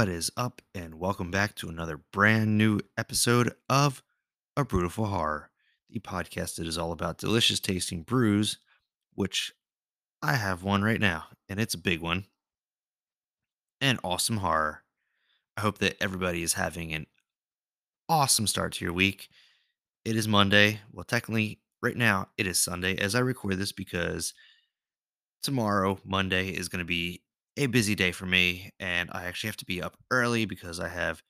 What is up, and welcome back to another brand new episode of A Beautiful Horror, the podcast that is all about delicious tasting brews, which I have one right now, and it's a big one, and awesome horror. I hope that everybody is having an awesome start to your week. It is Monday. Well, technically, right now, it is Sunday as I record this because tomorrow, Monday, is going to be a busy day for me, and I actually have to be up early because I have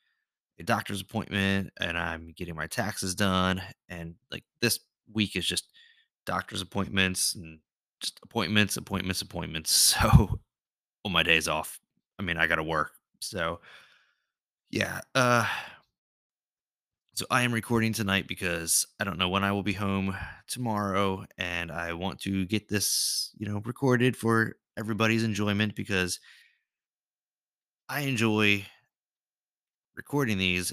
a doctor's appointment and I'm getting my taxes done. And like this week is just doctor's appointments and just appointments, appointments, appointments. So on my days off, I mean, I got to work. So yeah, uh, so I am recording tonight because I don't know when I will be home tomorrow, and I want to get this, you know, recorded for everybody's enjoyment because I enjoy recording these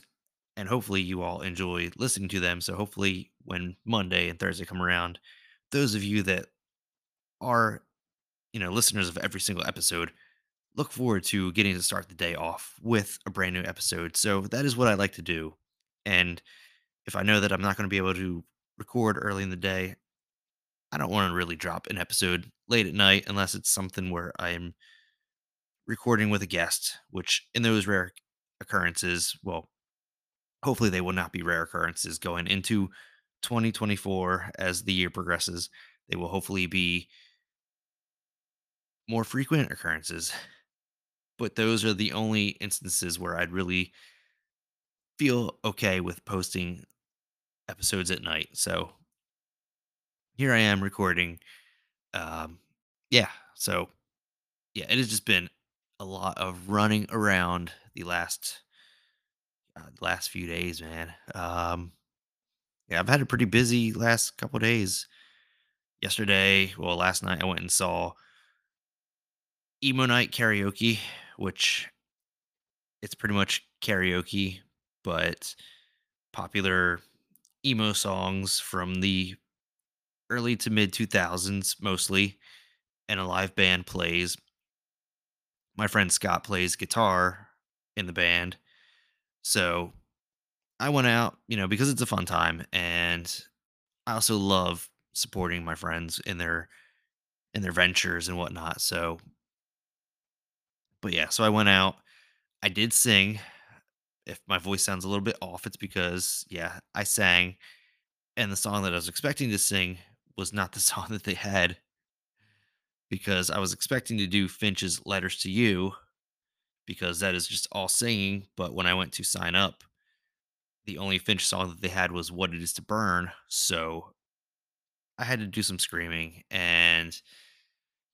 and hopefully you all enjoy listening to them. So hopefully when Monday and Thursday come around, those of you that are, you know, listeners of every single episode, look forward to getting to start the day off with a brand new episode. So that is what I like to do. And if I know that I'm not going to be able to record early in the day, I don't want to really drop an episode late at night unless it's something where I'm recording with a guest, which in those rare occurrences, well, hopefully they will not be rare occurrences going into 2024 as the year progresses. They will hopefully be more frequent occurrences. But those are the only instances where I'd really feel okay with posting episodes at night. So here I am recording. Um, yeah. So yeah, it has just been a lot of running around the last uh, last few days, man. Um, yeah, I've had a pretty busy last couple days. Yesterday, well, last night I went and saw Emo Night Karaoke, which it's pretty much karaoke, but popular emo songs from the early to mid 2000s mostly, and a live band plays. My friend Scott plays guitar in the band. So I went out, you know, because it's a fun time and I also love supporting my friends in their in their ventures and whatnot. So but yeah, so I went out. I did sing. If my voice sounds a little bit off, it's because yeah, I sang and the song that I was expecting to sing was not the song that they had because I was expecting to do Finch's Letters to You because that is just all singing, but when I went to sign up, the only Finch song that they had was What It Is to Burn. So I had to do some screaming. And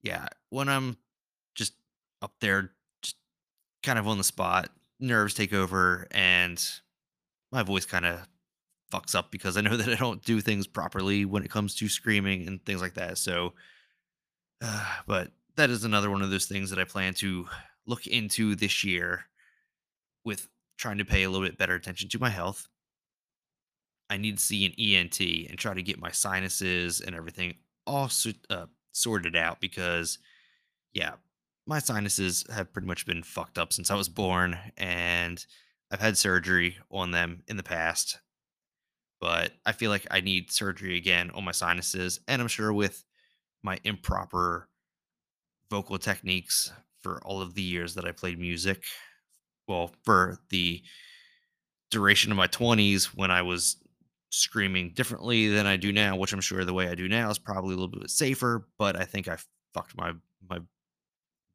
yeah, when I'm just up there, just kind of on the spot, nerves take over and my voice kind of fucks up because I know that I don't do things properly when it comes to screaming and things like that. So, uh, but that is another one of those things that I plan to look into this year with trying to pay a little bit better attention to my health. I need to see an ENT and try to get my sinuses and everything all uh, sorted out because, yeah, my sinuses have pretty much been fucked up since I was born, and I've had surgery on them in the past. But I feel like I need surgery again on my sinuses, and I'm sure with my improper vocal techniques for all of the years that I played music, well, for the duration of my 20s when I was screaming differently than I do now, which I'm sure the way I do now is probably a little bit safer, but I think I fucked my my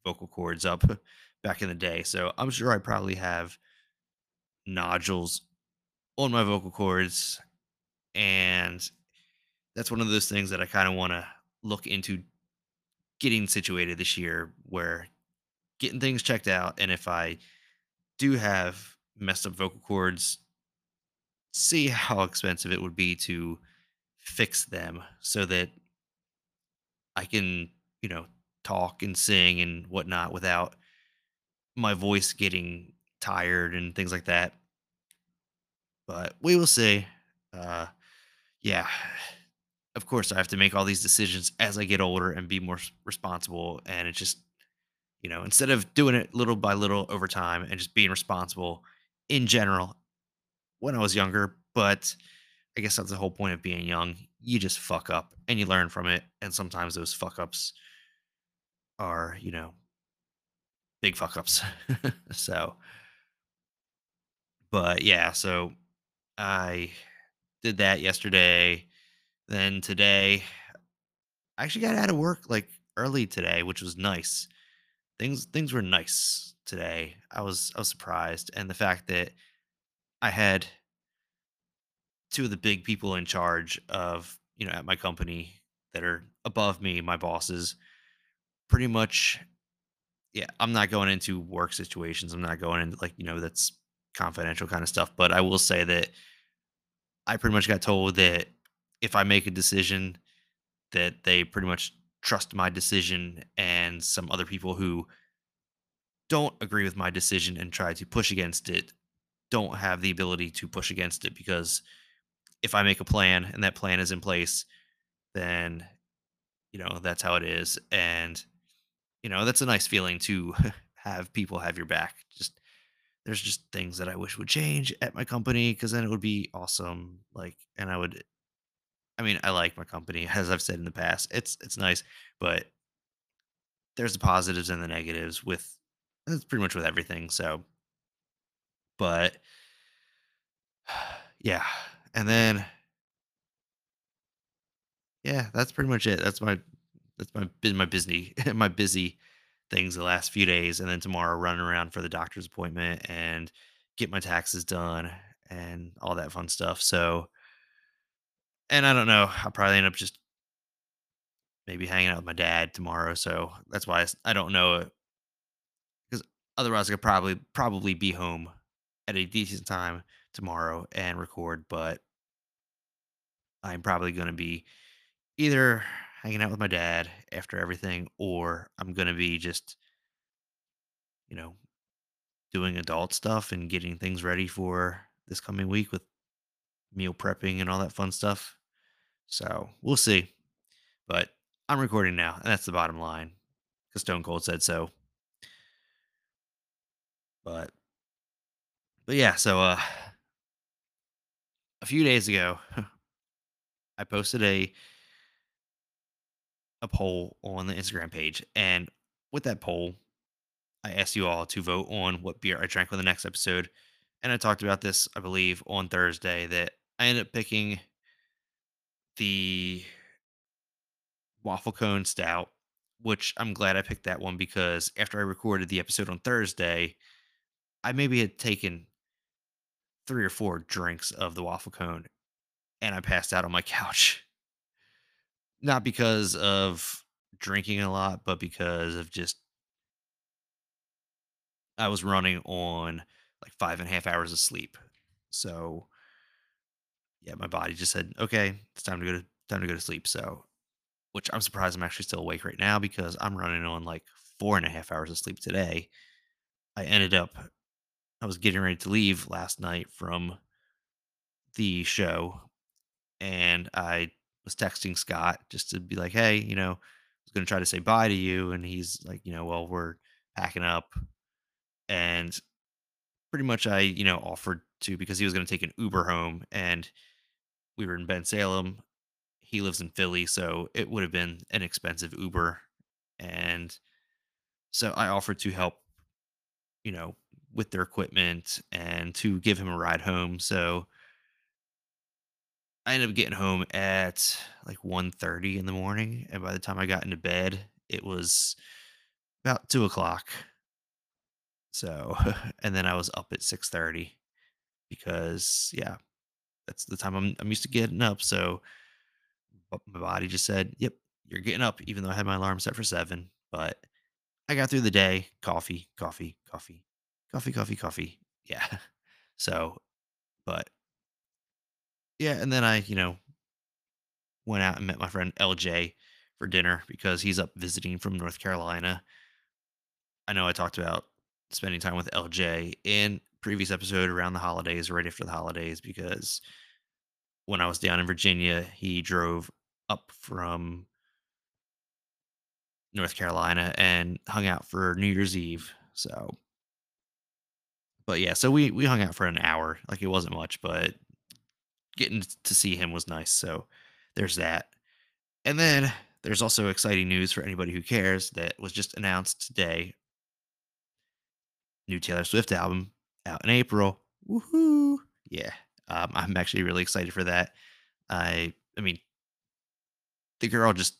vocal cords up back in the day. So I'm sure I probably have nodules on my vocal cords and that's one of those things that I kind of want to look into getting situated this year where getting things checked out and if I do have messed up vocal cords see how expensive it would be to fix them so that I can, you know, talk and sing and whatnot without my voice getting tired and things like that. But we will see. Uh, yeah, of course, I have to make all these decisions as I get older and be more responsible. And it just, You know, instead of doing it little by little over time and just being responsible in general when I was younger, but I guess that's the whole point of being young. You just fuck up and you learn from it. And sometimes those fuck ups are, you know, big fuck ups. so, but yeah, so I did that yesterday. Then today, I actually got out of work like early today, which was nice. Things things were nice today. I was I was surprised, and the fact that I had two of the big people in charge of you know at my company that are above me, my bosses, pretty much. Yeah, I'm not going into work situations. I'm not going into like you know that's confidential kind of stuff. But I will say that I pretty much got told that if I make a decision, that they pretty much trust my decision, and some other people who don't agree with my decision and try to push against it don't have the ability to push against it because if I make a plan and that plan is in place, then you know that's how it is, and you know that's a nice feeling to have people have your back. Just there's just things that I wish would change at my company because then it would be awesome. Like, and I would, I mean, I like my company as I've said in the past. It's it's nice, but there's the positives and the negatives with that's pretty much with everything. So, but yeah, and then yeah, that's pretty much it. That's my that's my been my busy my busy things the last few days, and then tomorrow running around for the doctor's appointment and get my taxes done and all that fun stuff. So, and I don't know, I'll probably end up just maybe hanging out with my dad tomorrow. So that's why I don't know uh, because otherwise I could probably probably be home at a decent time tomorrow and record, but I'm probably going to be either hanging out with my dad after everything or I'm going to be just, you know, doing adult stuff and getting things ready for this coming week with meal prepping and all that fun stuff. So we'll see. But I'm recording now, and that's the bottom line because Stone Cold said so. But but yeah, so uh a few days ago, I posted a a poll on the Instagram page, and with that poll, I asked you all to vote on what beer I drank on the next episode. And I talked about this, I believe, on Thursday that I ended up picking the waffle cone stout, which I'm glad I picked that one because after I recorded the episode on Thursday, I maybe had taken three or four drinks of the waffle cone and I passed out on my couch. Not because of drinking a lot, but because of just I was running on like five and a half hours of sleep. So yeah, my body just said, okay, it's time to go to time to go to sleep. So which I'm surprised I'm actually still awake right now because I'm running on like four and a half hours of sleep today. I ended up I was getting ready to leave last night from the show and I was texting Scott just to be like, "Hey, you know, I was going to try to say bye to you." And he's like, "You know, well, we're packing up." And pretty much I, you know, offered to because he was going to take an Uber home and we were in Bensalem. He lives in Philly, so it would have been an expensive Uber. And so I offered to help, you know, with their equipment and to give him a ride home. So I ended up getting home at like one thirty in the morning, and by the time I got into bed, it was about two o'clock. So, and then I was up at six thirty because, yeah, that's the time I'm I'm used to getting up. So, my body just said, "Yep, you're getting up," even though I had my alarm set for seven. But I got through the day. Coffee, coffee, coffee, coffee, coffee, coffee. Yeah. So, but yeah, and then I, you know, went out and met my friend LJ for dinner because he's up visiting from North Carolina. I know I talked about spending time with LJ in previous episode around the holidays, right after the holidays, because when I was down in Virginia, he drove up from North Carolina and hung out for New Year's Eve. So, but yeah, so we we hung out for an hour. Like it wasn't much, but getting to see him was nice. So there's that. And then there's also exciting news for anybody who cares that was just announced today. New Taylor Swift album out in April. Woohoo! Yeah, um, I'm actually really excited for that. I I mean, the girl just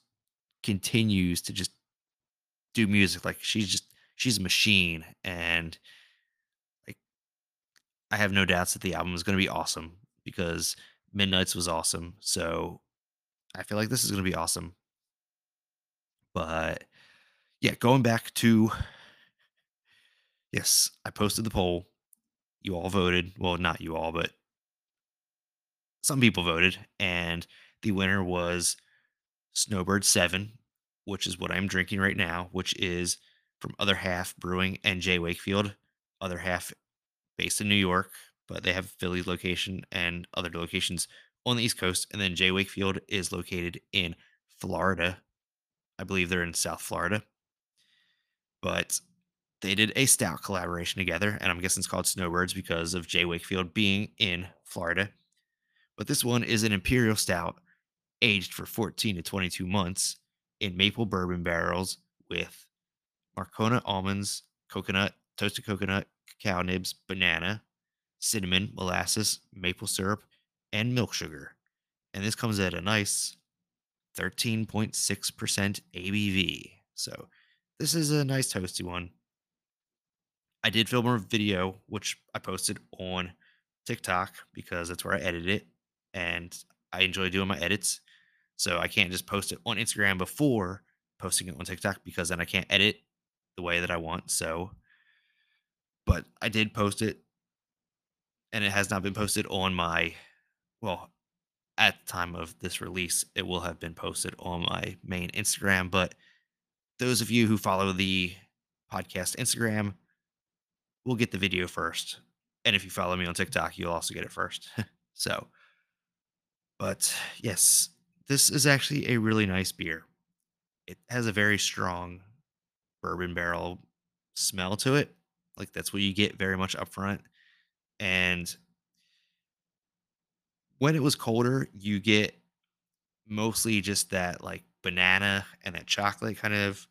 continues to just do music like she's just she's a machine, and like I have no doubts that the album is going to be awesome because Midnights was awesome. So I feel like this is going to be awesome. But yeah, going back to yes, I posted the poll. You all voted. Well, not you all, but some people voted, and the winner was Snowbird 7, which is what I'm drinking right now, which is from Other Half Brewing and J. Wakefield. Other Half based in New York, but they have Philly location and other locations on the East Coast. And then J. Wakefield is located in Florida. I believe they're in South Florida. But they did a stout collaboration together, and I'm guessing it's called Snowbirds because of J. Wakefield being in Florida. But this one is an Imperial Stout aged for 14 to 22 months in maple bourbon barrels with Marcona almonds, coconut, toasted coconut, cacao nibs, banana, cinnamon, molasses, maple syrup, and milk sugar. And this comes at a nice 13.6% ABV. So this is a nice toasty one. I did film a video, which I posted on TikTok because that's where I edit it. And I enjoy doing my edits. So I can't just post it on Instagram before posting it on TikTok because then I can't edit the way that I want. So, but I did post it and it has not been posted on my, well, at the time of this release, it will have been posted on my main Instagram. But those of you who follow the podcast Instagram will get the video first. And if you follow me on TikTok, you'll also get it first. so, but yes, this is actually a really nice beer. It has a very strong bourbon barrel smell to it. Like that's what you get very much upfront. And when it was colder, you get mostly just that like banana and that chocolate kind of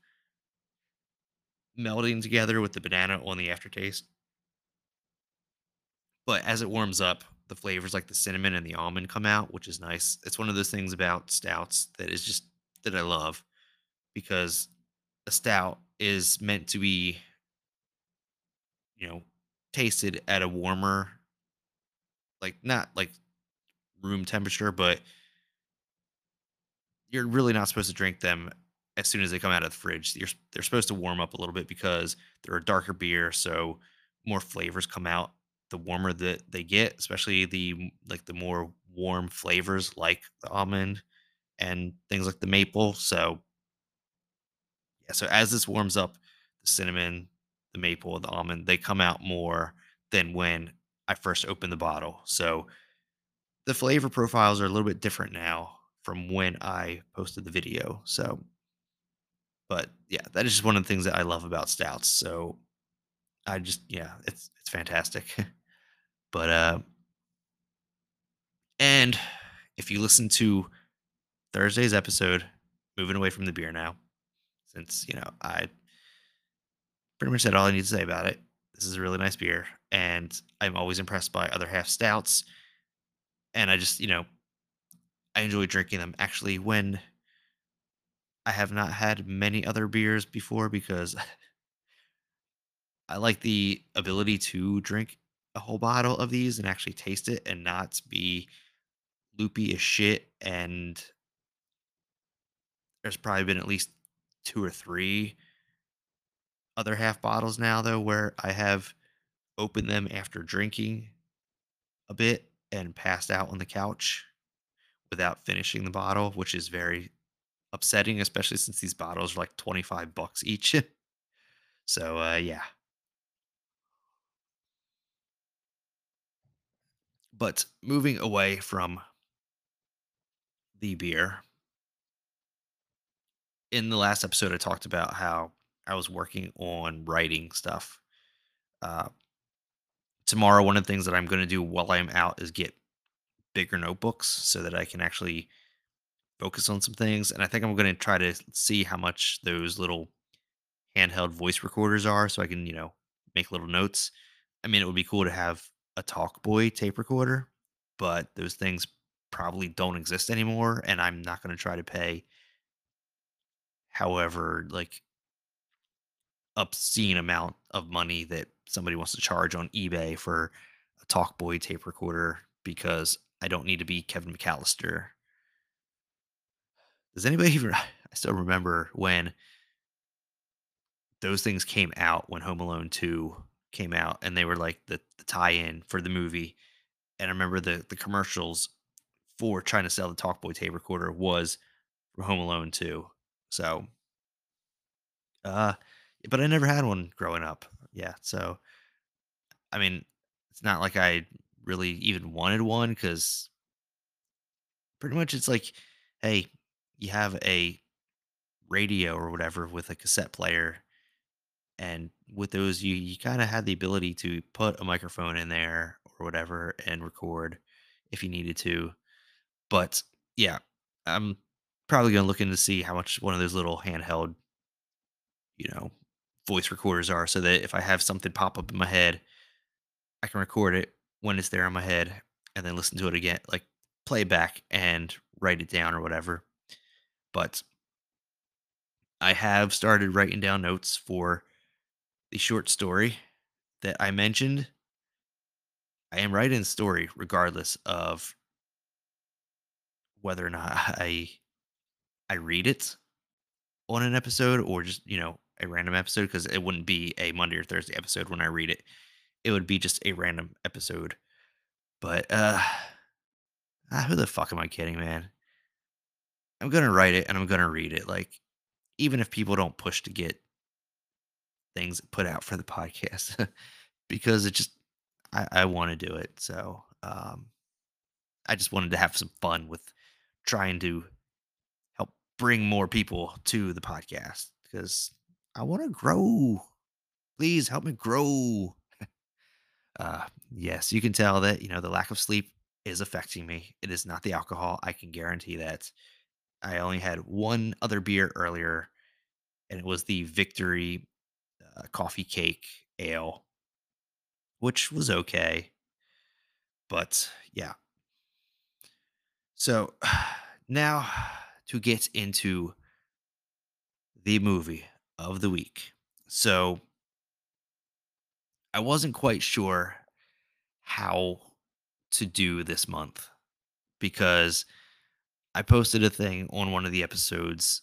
melding together with the banana on the aftertaste. But as it warms up, the flavors like the cinnamon and the almond come out, which is nice. It's one of those things about stouts that is just that I love because a stout is meant to be, you know, tasted at a warmer, like not like room temperature, but you're really not supposed to drink them as soon as they come out of the fridge. You're, they're supposed to warm up a little bit because they're a darker beer, so more flavors come out the warmer that they get, especially the like the more warm flavors like the almond and things like the maple. So yeah, so as this warms up, the cinnamon, the maple, the almond, they come out more than when I first opened the bottle. So the flavor profiles are a little bit different now from when I posted the video. So, but yeah, that is just one of the things that I love about stouts. So I just yeah, it's it's fantastic. but uh and if you listen to Thursday's episode, moving away from the beer now, since you know I pretty much said all I need to say about it. This is a really nice beer, and I'm always impressed by other half stouts. And I just, you know, I enjoy drinking them. Actually, when I have not had many other beers before because I like the ability to drink a whole bottle of these and actually taste it and not be loopy as shit. And there's probably been at least two or three other half bottles now, though, where I have opened them after drinking a bit and passed out on the couch without finishing the bottle, which is very upsetting, especially since these bottles are like 25 bucks each. so, uh, yeah. But moving away from the beer, in the last episode, I talked about how I was working on writing stuff. Uh, tomorrow, one of the things that I'm going to do while I'm out is get bigger notebooks so that I can actually focus on some things. And I think I'm going to try to see how much those little handheld voice recorders are so I can, you know, make little notes. I mean, it would be cool to have a Talkboy tape recorder, but those things probably don't exist anymore. And I'm not going to try to pay however, like obscene amount of money that somebody wants to charge on eBay for a Talkboy tape recorder because I don't need to be Kevin McAllister. Does anybody even? I still remember when those things came out when Home Alone 2 came out and they were like the, the tie-in for the movie. And I remember the the commercials for trying to sell the Talkboy tape recorder was for Home Alone 2. So uh but I never had one growing up. Yeah. So I mean, it's not like I really even wanted one because pretty much it's like, hey, you have a radio or whatever with a cassette player and with those you you kind of had the ability to put a microphone in there or whatever and record if you needed to but yeah i'm probably going to look into see how much one of those little handheld you know voice recorders are so that if i have something pop up in my head i can record it when it's there in my head and then listen to it again like play it back and write it down or whatever. But i have started writing down notes for the short story that I mentioned, I am writing a story regardless of whether or not I I read it on an episode or just, you know, a random episode because it wouldn't be a Monday or Thursday episode when I read it. It would be just a random episode. But uh ah, who the fuck am I kidding, man? I'm gonna write it and I'm gonna read it. Like, even if people don't push to get things put out for the podcast because it just I, I want to do it. So um, I just wanted to have some fun with trying to help bring more people to the podcast because I want to grow. Please help me grow. uh, yes, you can tell that you know the lack of sleep is affecting me. It is not the alcohol. I can guarantee that. I only had one other beer earlier, and it was the Victory uh, coffee cake ale, which was okay. But yeah. So now to get into the movie of the week. So I wasn't quite sure how to do this month because I posted a thing on one of the episodes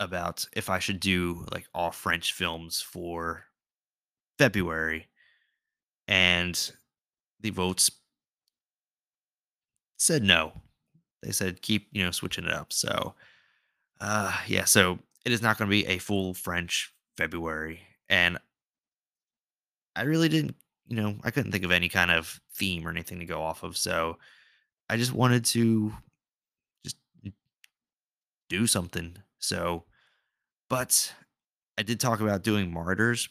about if I should do like all French films for February, and the votes said no. They said keep you know switching it up. So, uh, yeah. So it is not going to be a full French February, and I really didn't. You know, I couldn't think of any kind of theme or anything to go off of. So I just wanted to just do something. So but I did talk about doing martyrs,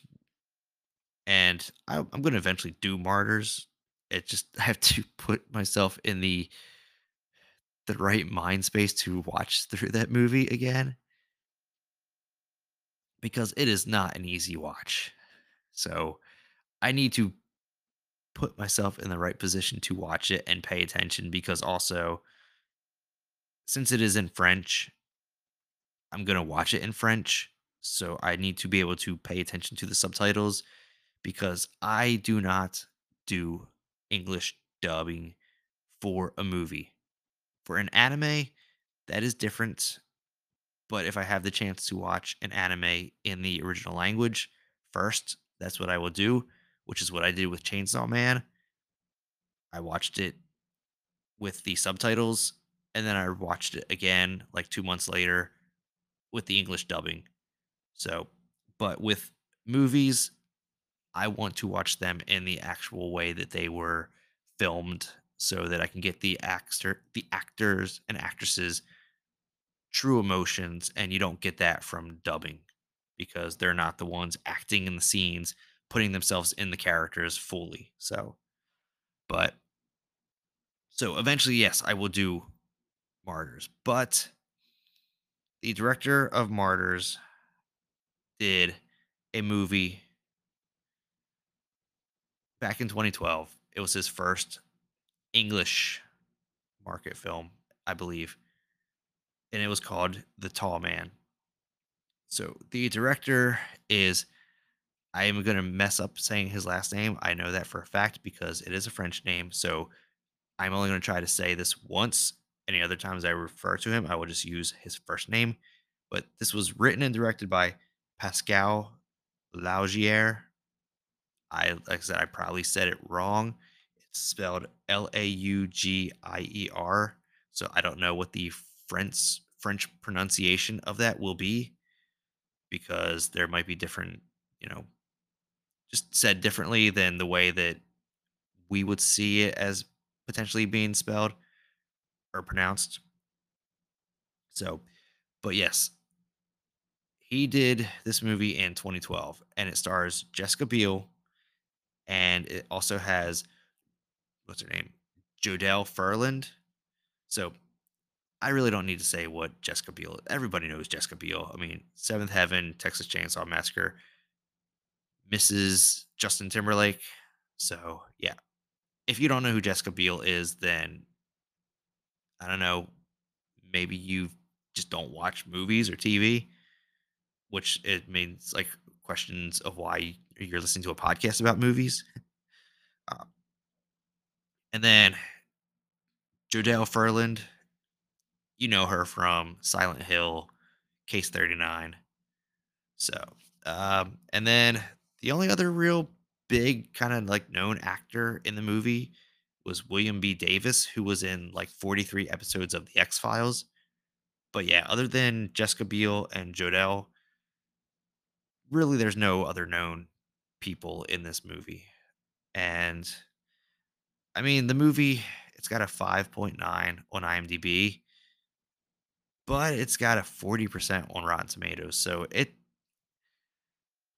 and I, I'm going to eventually do martyrs. It just I have to put myself in the the right mind space to watch through that movie again because it is not an easy watch. So I need to put myself in the right position to watch it and pay attention because also since it is in French I'm gonna watch it in French, so I need to be able to pay attention to the subtitles because I do not do English dubbing for a movie. For an anime, that is different. But if I have the chance to watch an anime in the original language first, that's what I will do, which is what I did with Chainsaw Man. I watched it with the subtitles and then I watched it again like 2 months later with the English dubbing. So, but with movies, I want to watch them in the actual way that they were filmed so that I can get the actor the actors and actresses true emotions, and you don't get that from dubbing because they're not the ones acting in the scenes, putting themselves in the characters fully. So, but so eventually, yes, I will do Martyrs, but the director of Martyrs did a movie back in 2012. It was his first English market film, I believe, and it was called The Tall Man. So the director is I am going to mess up saying his last name. I know that for a fact because it is a French name. So I'm only going to try to say this once. Any other times I refer to him, I will just use his first name. But this was written and directed by Pascal Laugier. I like I said, I probably said it wrong. It's spelled L A U G I E R. So I don't know what the French French pronunciation of that will be because there might be different, you know, just said differently than the way that we would see it as potentially being spelled or pronounced. So, but yes, he did this movie in 2012 and it stars Jessica Biel and it also has what's her name? Jodelle Ferland. So I really don't need to say what Jessica Biel. Everybody knows Jessica Biel. I mean, Seventh Heaven, Texas Chainsaw Massacre, Mrs. Justin Timberlake. So yeah, if you don't know who Jessica Biel is, then I don't know. Maybe you just don't watch movies or TV, which it means like questions of why you're listening to a podcast about movies. Uh, and then Jodelle Ferland, you know her from Silent Hill, Case 39. So, um, and then the only other real big kind of like known actor in the movie was William B. Davis, who was in like 43 episodes of The X Files. But yeah, other than Jessica Biel and Jodelle, really there's no other known people in this movie. And I mean, the movie, it's got a 5.9 on IMDb, but it's got a 40% on Rotten Tomatoes. So it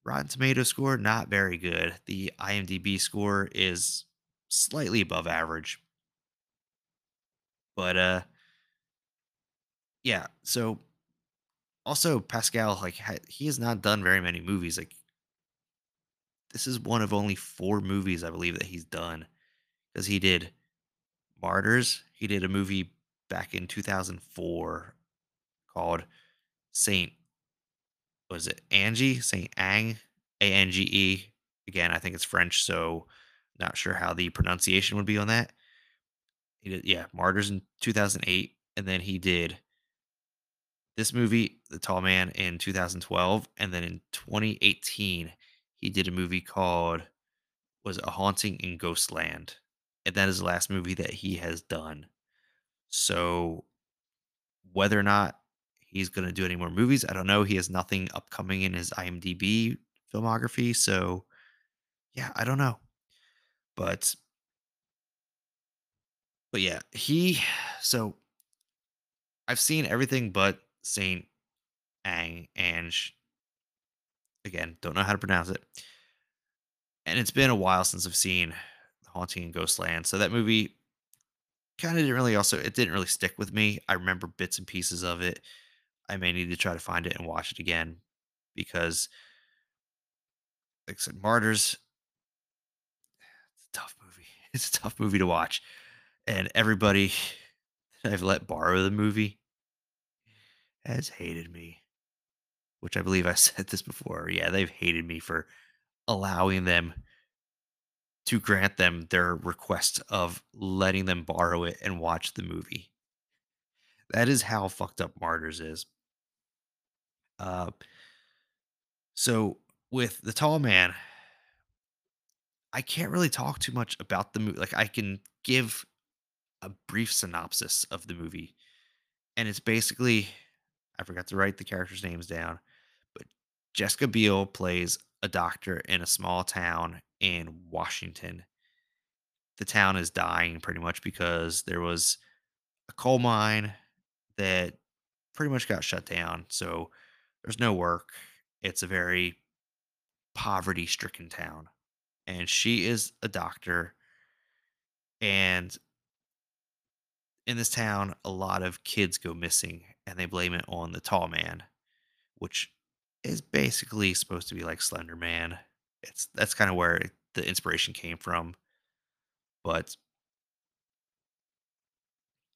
Rotten Tomato score not very good. The IMDb score is slightly above average. But uh yeah, so also Pascal like he has not done very many movies like this is one of only 4 movies I believe that he's done cuz he did Martyrs, he did a movie back in 2004 called Saint was it Angie? Saint Ang? A N G E. Again, I think it's French, so not sure how the pronunciation would be on that. He did, yeah, Martyrs in 2008, and then he did this movie, The Tall Man, in 2012, and then in 2018, he did a movie called was A Haunting in Ghostland, and that is the last movie that he has done. So whether or not he's going to do any more movies, I don't know. He has nothing upcoming in his IMDb filmography, so yeah, I don't know. But but yeah, he so I've seen everything but Saint Ang Ange. Again, don't know how to pronounce it. And it's been a while since I've seen Haunting in Ghostland. So that movie kind of didn't really also it didn't really stick with me. I remember bits and pieces of it. I may need to try to find it and watch it again because like I said, Martyrs, it's a tough movie. It's a tough movie to watch. And everybody that I've let borrow the movie has hated me, which I believe I said this before. Yeah, they've hated me for allowing them to grant them their request of letting them borrow it and watch the movie. That is how fucked up Martyrs is. Uh, so with the tall man, I can't really talk too much about the movie. Like I can give a brief synopsis of the movie, and it's basically I forgot to write the characters' names down, but Jessica Biel plays a doctor in a small town in Washington. The town is dying pretty much because there was a coal mine that pretty much got shut down. So there's no work. It's a very poverty stricken town. And she is a doctor. And in this town, a lot of kids go missing and they blame it on the tall man, which is basically supposed to be like Slender Man. It's that's kind of where the inspiration came from. But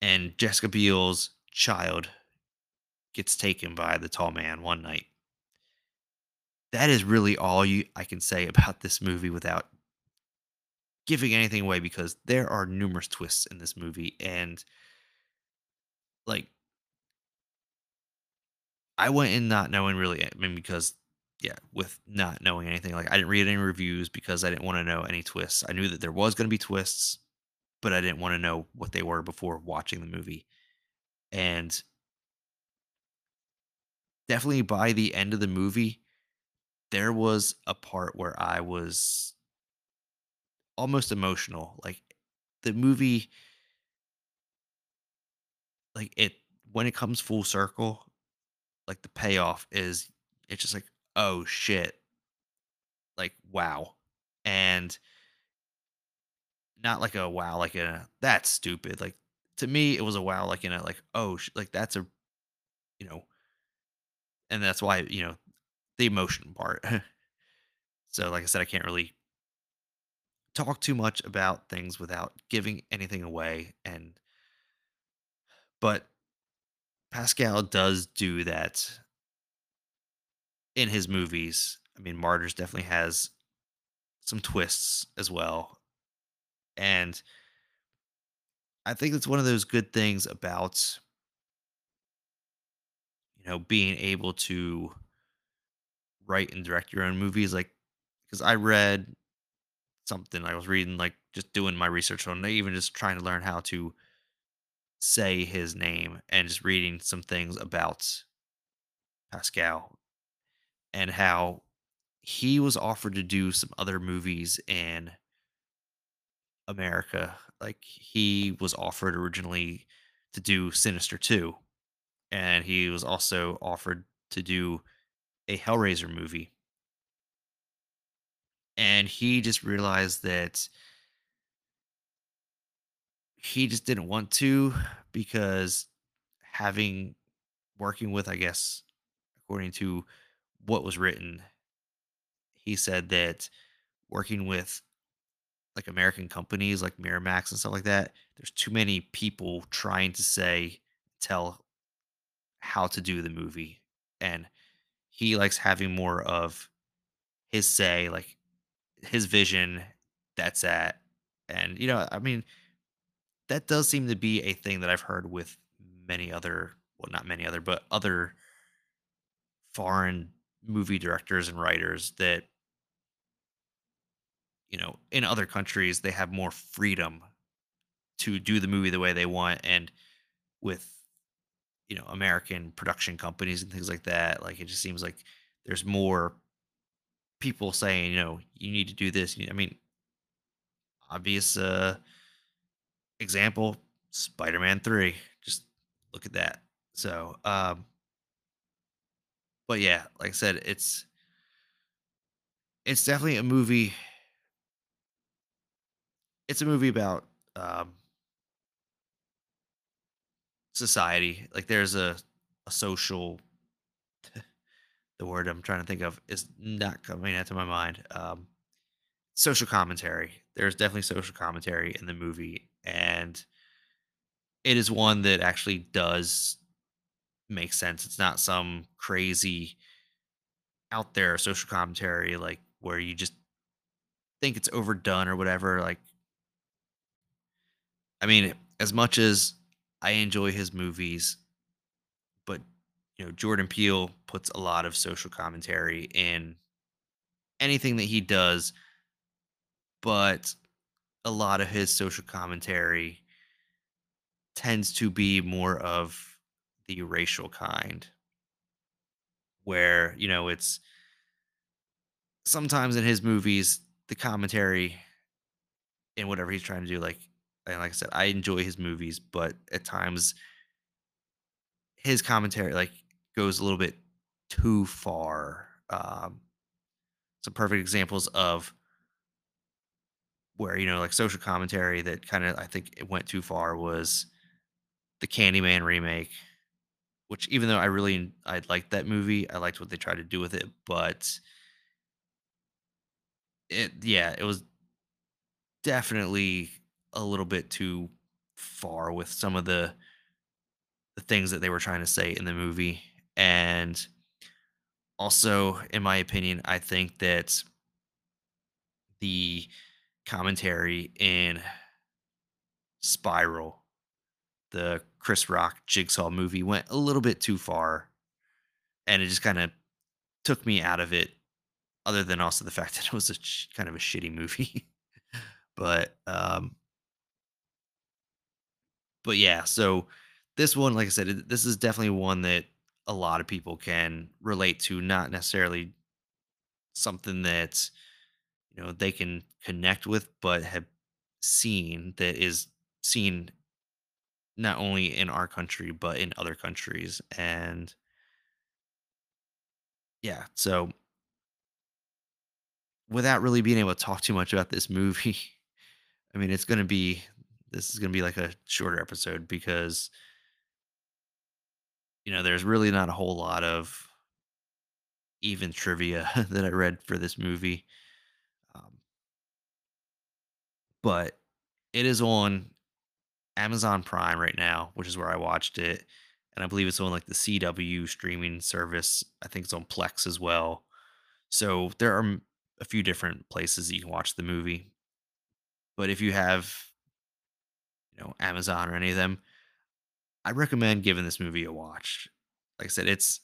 and Jessica Biel's child gets taken by the tall man one night. That is really all you I can say about this movie without giving anything away because there are numerous twists in this movie and like I went in not knowing really I mean because yeah, with not knowing anything like I didn't read any reviews because I didn't want to know any twists. I knew that there was going to be twists, but I didn't want to know what they were before watching the movie. And definitely by the end of the movie, there was a part where I was almost emotional. Like the movie, like it when it comes full circle, like the payoff is it's just like, oh shit, like wow. And not like a wow, like a that's stupid. Like to me, it was a wow, like in a like, oh sh- like that's a you know, and that's why, you know, the emotion part. so like I said, I can't really talk too much about things without giving anything away. And but Pascal does do that in his movies. I mean, Martyrs definitely has some twists as well. And I think it's one of those good things about, you know, being able to write and direct your own movies. Like, because I read something, I was reading, like, just doing my research on even just trying to learn how to say his name and just reading some things about Pascal and how he was offered to do some other movies in America. Like he was offered originally to do Sinister 2 and he was also offered to do a Hellraiser movie. And he just realized that he just didn't want to because having working with I guess according to what was written, he said that working with like American companies like Miramax and stuff like that, there's too many people trying to say tell how to do the movie. And he likes having more of his say, like his vision, that's at. And you know, I mean, that does seem to be a thing that I've heard with many other well, not many other, but other foreign movie directors and writers that, you know, in other countries they have more freedom to do the movie the way they want and with you know american production companies and things like that like it just seems like there's more people saying you know you need to do this i mean obvious uh example spider-man 3 just look at that. So um but yeah like i said it's it's definitely a movie it's a movie about um society like there's a a social the word I'm trying to think of is not coming into my mind. Um, social commentary. There's definitely social commentary in the movie, and it is one that actually does make sense. It's not some crazy out there social commentary like where you just think it's overdone or whatever. Like, I mean, as much as I enjoy his movies, but you know, Jordan Peele puts a lot of social commentary in anything that he does but a lot of his social commentary tends to be more of the racial kind where you know it's sometimes in his movies the commentary in whatever he's trying to do like and like i said i enjoy his movies but at times his commentary like goes a little bit too far. Um, some perfect examples of where you know like social commentary that kind of I think it went too far was the Candyman remake. Which even though I really I liked that movie, I liked what they tried to do with it, but it yeah, it was definitely a little bit too far with some of the the things that they were trying to say in the movie. And also, in my opinion, I think that the commentary in Spiral, the Chris Rock Jigsaw movie, went a little bit too far. And it just kind of took me out of it, other than also the fact that it was a sh- kind of a shitty movie. but um, but yeah, so this one, like I said, this is definitely one that a lot of people can relate to, not necessarily something that you know they can connect with, but have seen that is seen not only in our country but in other countries. And yeah, so without really being able to talk too much about this movie, I mean, it's going to be this is going to be like a shorter episode because you know there's really not a whole lot of even trivia that I read for this movie. Um, but it is on Amazon Prime right now, which is where I watched it. And I believe it's on like the CW streaming service. I think it's on Plex as well. So there are a few different places that you can watch the movie. But if you have, you know, Amazon or any of them, I recommend giving this movie a watch. Like I said, it's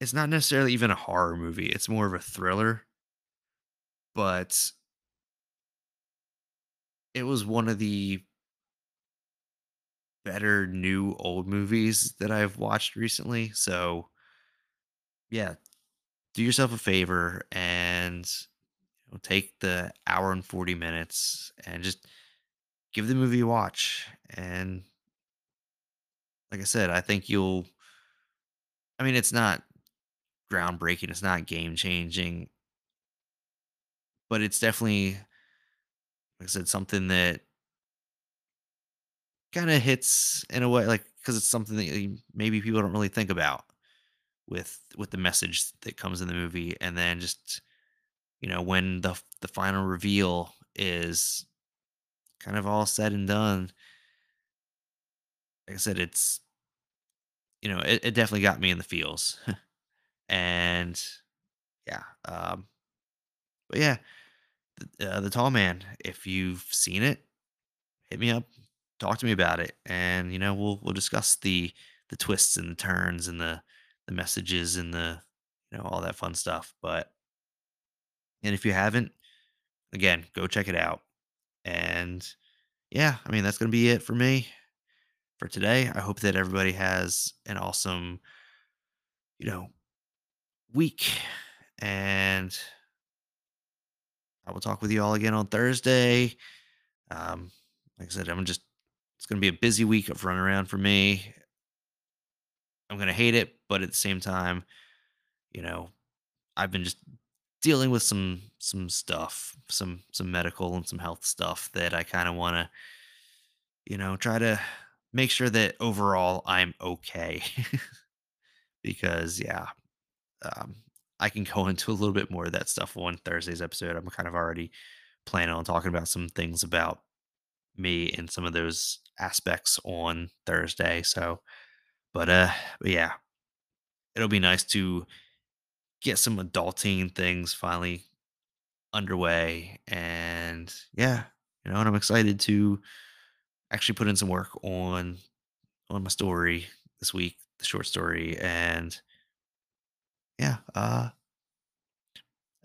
it's not necessarily even a horror movie. It's more of a thriller, but it was one of the better new old movies that I've watched recently. So, yeah, do yourself a favor and you know, take the hour and 40 minutes and just give the movie a watch. And like I said, I think you'll, I mean, it's not groundbreaking, it's not game changing, but it's definitely, like I said, something that kind of hits in a way, like, because it's something that maybe people don't really think about with with the message that comes in the movie and then just you know when the the final reveal is kind of all said and done. Like i said it's you know it, it definitely got me in the feels. And yeah um but yeah the, uh, the tall man if you've seen it hit me up talk to me about it and you know we'll we'll discuss the the twists and the turns and the the messages and the you know all that fun stuff but and if you haven't again go check it out and yeah i mean that's gonna be it for me for today. I hope that everybody has an awesome, you know, week. And I will talk with you all again on Thursday. Um, like I said, I'm just, it's going to be a busy week of running around for me. I'm going to hate it, but at the same time, you know, I've been just dealing with some some stuff, some some medical and some health stuff that I kind of want to, you know, try to make sure that overall I'm okay because yeah, Um, I can go into a little bit more of that stuff on Thursday's episode. I'm kind of already planning on talking about some things about me and some of those aspects on Thursday. So, but uh, but yeah, it'll be nice to get some adulting things finally underway, and yeah, you know, and I'm excited to actually put in some work on on my story this week, the short story, and yeah, uh,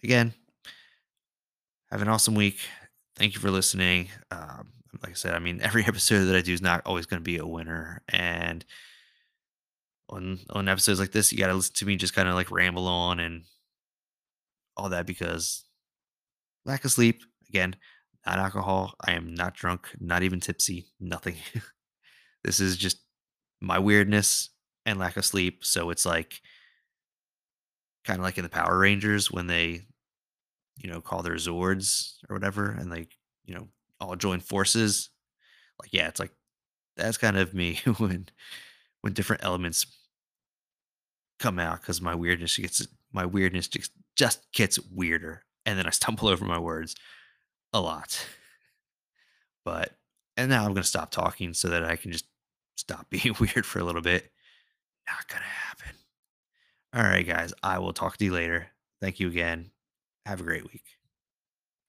again, Have an awesome week. Thank you for listening. Um, like I said, I mean, every episode that I do is not always going to be a winner. And on on episodes like this, you got to listen to me just kind of like ramble on and all that because lack of sleep. Again, not alcohol. I am not drunk, not even tipsy, nothing. this is just my weirdness and lack of sleep. So it's like kind of like in the Power Rangers when they, you know, call their Zords or whatever and they, you know, all join forces. Like, yeah, it's like that's kind of me when when different elements come out because my weirdness gets my weirdness just just gets weirder, and then I stumble over my words a lot. But and now I'm gonna stop talking so that I can just stop being weird for a little bit. Not gonna happen. All right, guys. I will talk to you later. Thank you again. Have a great week.